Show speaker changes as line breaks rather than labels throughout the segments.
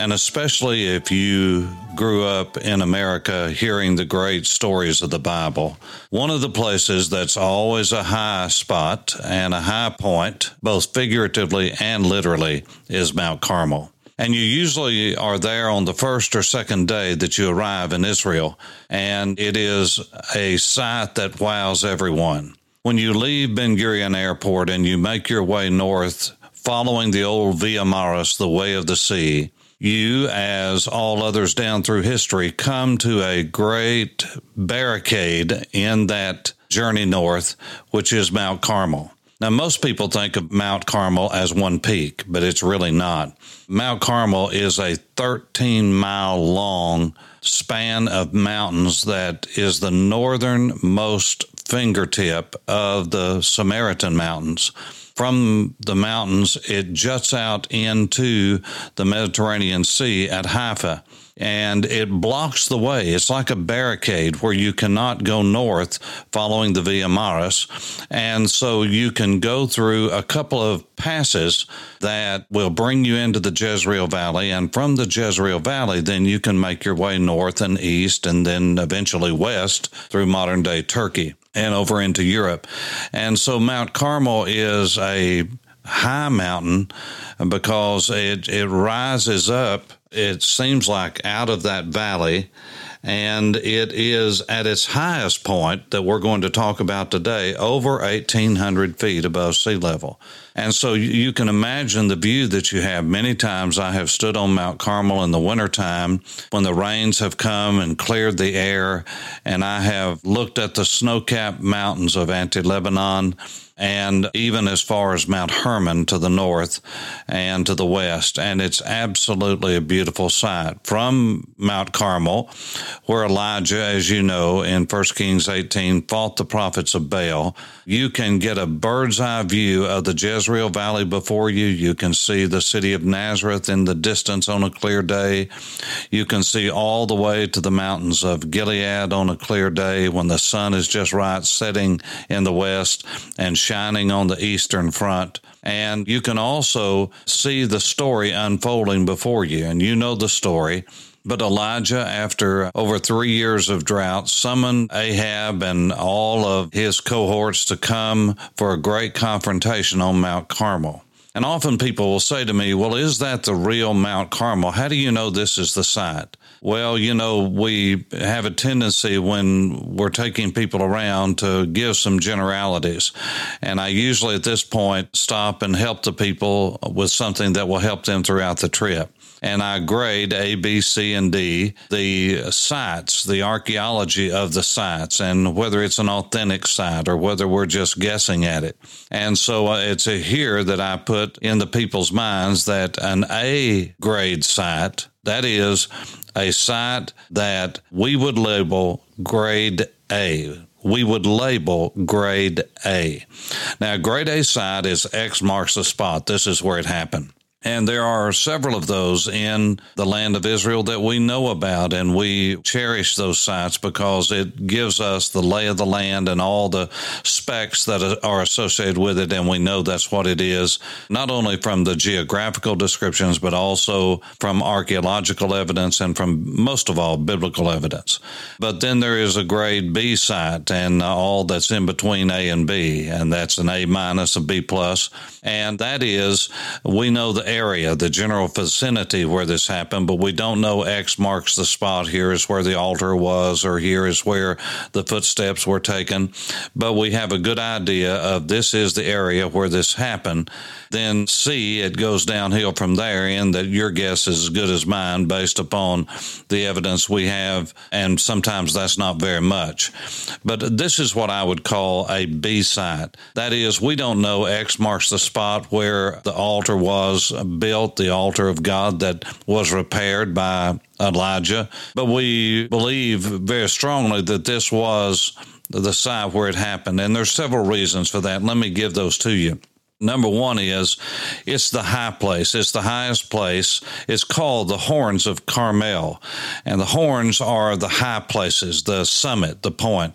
and especially if you grew up in America hearing the great stories of the Bible, one of the places that's always a high spot and a high point, both figuratively and literally, is Mount Carmel. And you usually are there on the first or second day that you arrive in Israel. And it is a sight that wows everyone. When you leave Ben Gurion Airport and you make your way north, following the old Via Maris, the way of the sea, you, as all others down through history, come to a great barricade in that journey north, which is Mount Carmel. Now, most people think of Mount Carmel as one peak, but it's really not. Mount Carmel is a 13 mile long span of mountains that is the northernmost fingertip of the Samaritan Mountains. From the mountains, it juts out into the Mediterranean Sea at Haifa and it blocks the way. It's like a barricade where you cannot go north following the Via Maris. And so you can go through a couple of passes that will bring you into the Jezreel Valley. And from the Jezreel Valley, then you can make your way north and east and then eventually west through modern day Turkey and over into Europe. And so Mount Carmel is a high mountain because it, it rises up, it seems like out of that valley. And it is at its highest point that we're going to talk about today, over 1,800 feet above sea level. And so you can imagine the view that you have. Many times I have stood on Mount Carmel in the wintertime when the rains have come and cleared the air, and I have looked at the snow capped mountains of Anti Lebanon and even as far as Mount Hermon to the north and to the west. And it's absolutely a beautiful sight. From Mount Carmel, where Elijah, as you know, in 1 Kings 18, fought the prophets of Baal, you can get a bird's eye view of the Jezreel Valley before you. You can see the city of Nazareth in the distance on a clear day. You can see all the way to the mountains of Gilead on a clear day when the sun is just right setting in the west and shining on the eastern front. And you can also see the story unfolding before you. And you know the story. But Elijah, after over three years of drought, summoned Ahab and all of his cohorts to come for a great confrontation on Mount Carmel. And often people will say to me, Well, is that the real Mount Carmel? How do you know this is the site? Well, you know, we have a tendency when we're taking people around to give some generalities. And I usually at this point stop and help the people with something that will help them throughout the trip and I grade A, B, C, and D the sites, the archaeology of the sites, and whether it's an authentic site or whether we're just guessing at it. And so uh, it's here that I put in the people's minds that an A grade site, that is a site that we would label grade A. We would label grade A. Now, grade A site is X marks the spot. This is where it happened. And there are several of those in the land of Israel that we know about, and we cherish those sites because it gives us the lay of the land and all the specs that are associated with it. And we know that's what it is, not only from the geographical descriptions, but also from archaeological evidence and from most of all biblical evidence. But then there is a grade B site and all that's in between A and B, and that's an A minus, a B plus. And that is, we know the area, the general vicinity where this happened, but we don't know X marks the spot. Here is where the altar was, or here is where the footsteps were taken. But we have a good idea of this is the area where this happened. Then C, it goes downhill from there, in that your guess is as good as mine based upon the evidence we have, and sometimes that's not very much. But this is what I would call a B site. That is, we don't know X marks the spot where the altar was built, the altar of God that was repaired by Elijah. But we believe very strongly that this was the site where it happened. And there's several reasons for that. Let me give those to you. Number one is it's the high place. It's the highest place. It's called the Horns of Carmel. And the horns are the high places, the summit, the point.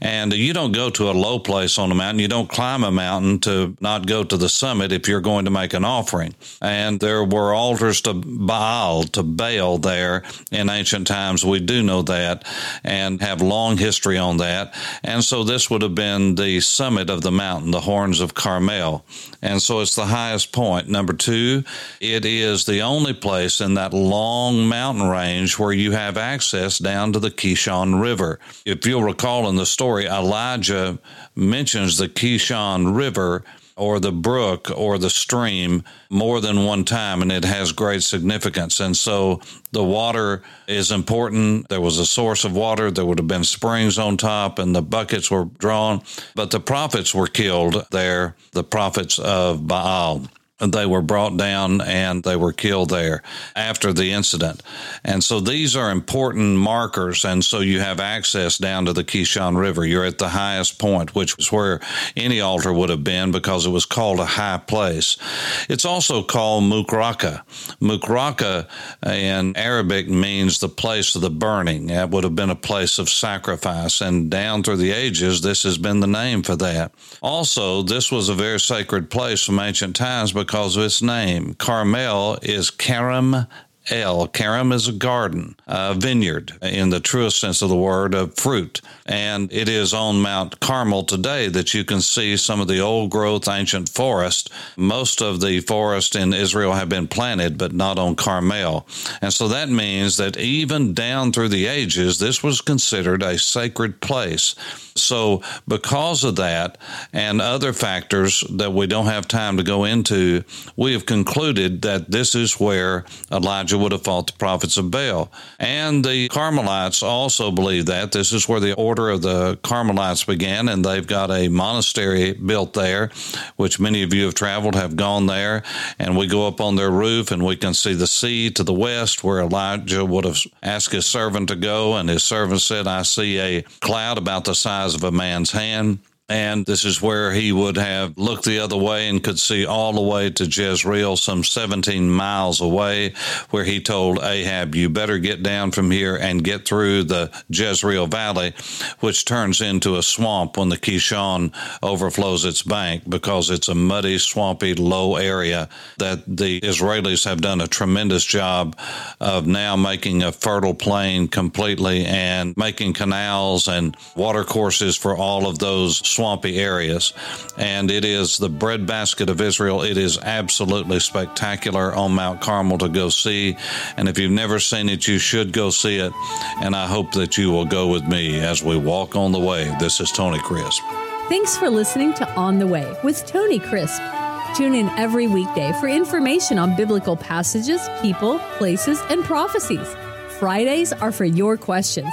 And you don't go to a low place on a mountain. You don't climb a mountain to not go to the summit if you're going to make an offering. And there were altars to Baal, to Baal there in ancient times. We do know that and have long history on that. And so this would have been the summit of the mountain, the Horns of Carmel. And so it's the highest point. Number two, it is the only place in that long mountain range where you have access down to the Kishon River. If you'll recall in the story, Elijah mentions the Kishon River or the brook or the stream more than one time, and it has great significance. And so the water is important. There was a source of water. There would have been springs on top, and the buckets were drawn. But the prophets were killed there, the prophets of Baal they were brought down and they were killed there after the incident. And so these are important markers. And so you have access down to the Kishon River. You're at the highest point, which was where any altar would have been because it was called a high place. It's also called Mukraka. Mukraka in Arabic means the place of the burning. That would have been a place of sacrifice. And down through the ages, this has been the name for that. Also, this was a very sacred place from ancient times because of its name. Carmel is Karam El. Karam is a garden, a vineyard in the truest sense of the word of fruit. And it is on Mount Carmel today that you can see some of the old growth ancient forest. Most of the forest in Israel have been planted, but not on Carmel. And so that means that even down through the ages, this was considered a sacred place. So, because of that and other factors that we don't have time to go into, we have concluded that this is where Elijah would have fought the prophets of Baal. And the Carmelites also believe that. This is where the order of the Carmelites began, and they've got a monastery built there, which many of you have traveled, have gone there. And we go up on their roof and we can see the sea to the west where Elijah would have asked his servant to go. And his servant said, I see a cloud about the size of a man's hand. And this is where he would have looked the other way and could see all the way to Jezreel, some 17 miles away, where he told Ahab, You better get down from here and get through the Jezreel Valley, which turns into a swamp when the Kishon overflows its bank because it's a muddy, swampy, low area that the Israelis have done a tremendous job of now making a fertile plain completely and making canals and watercourses for all of those swampy areas. And it is the breadbasket of Israel. It is absolutely spectacular on Mount Carmel to go see. And if you've never seen it, you should go see it. And I hope that you will go with me as we walk on the way. This is Tony Crisp.
Thanks for listening to On the Way with Tony Crisp. Tune in every weekday for information on biblical passages, people, places, and prophecies. Fridays are for your questions.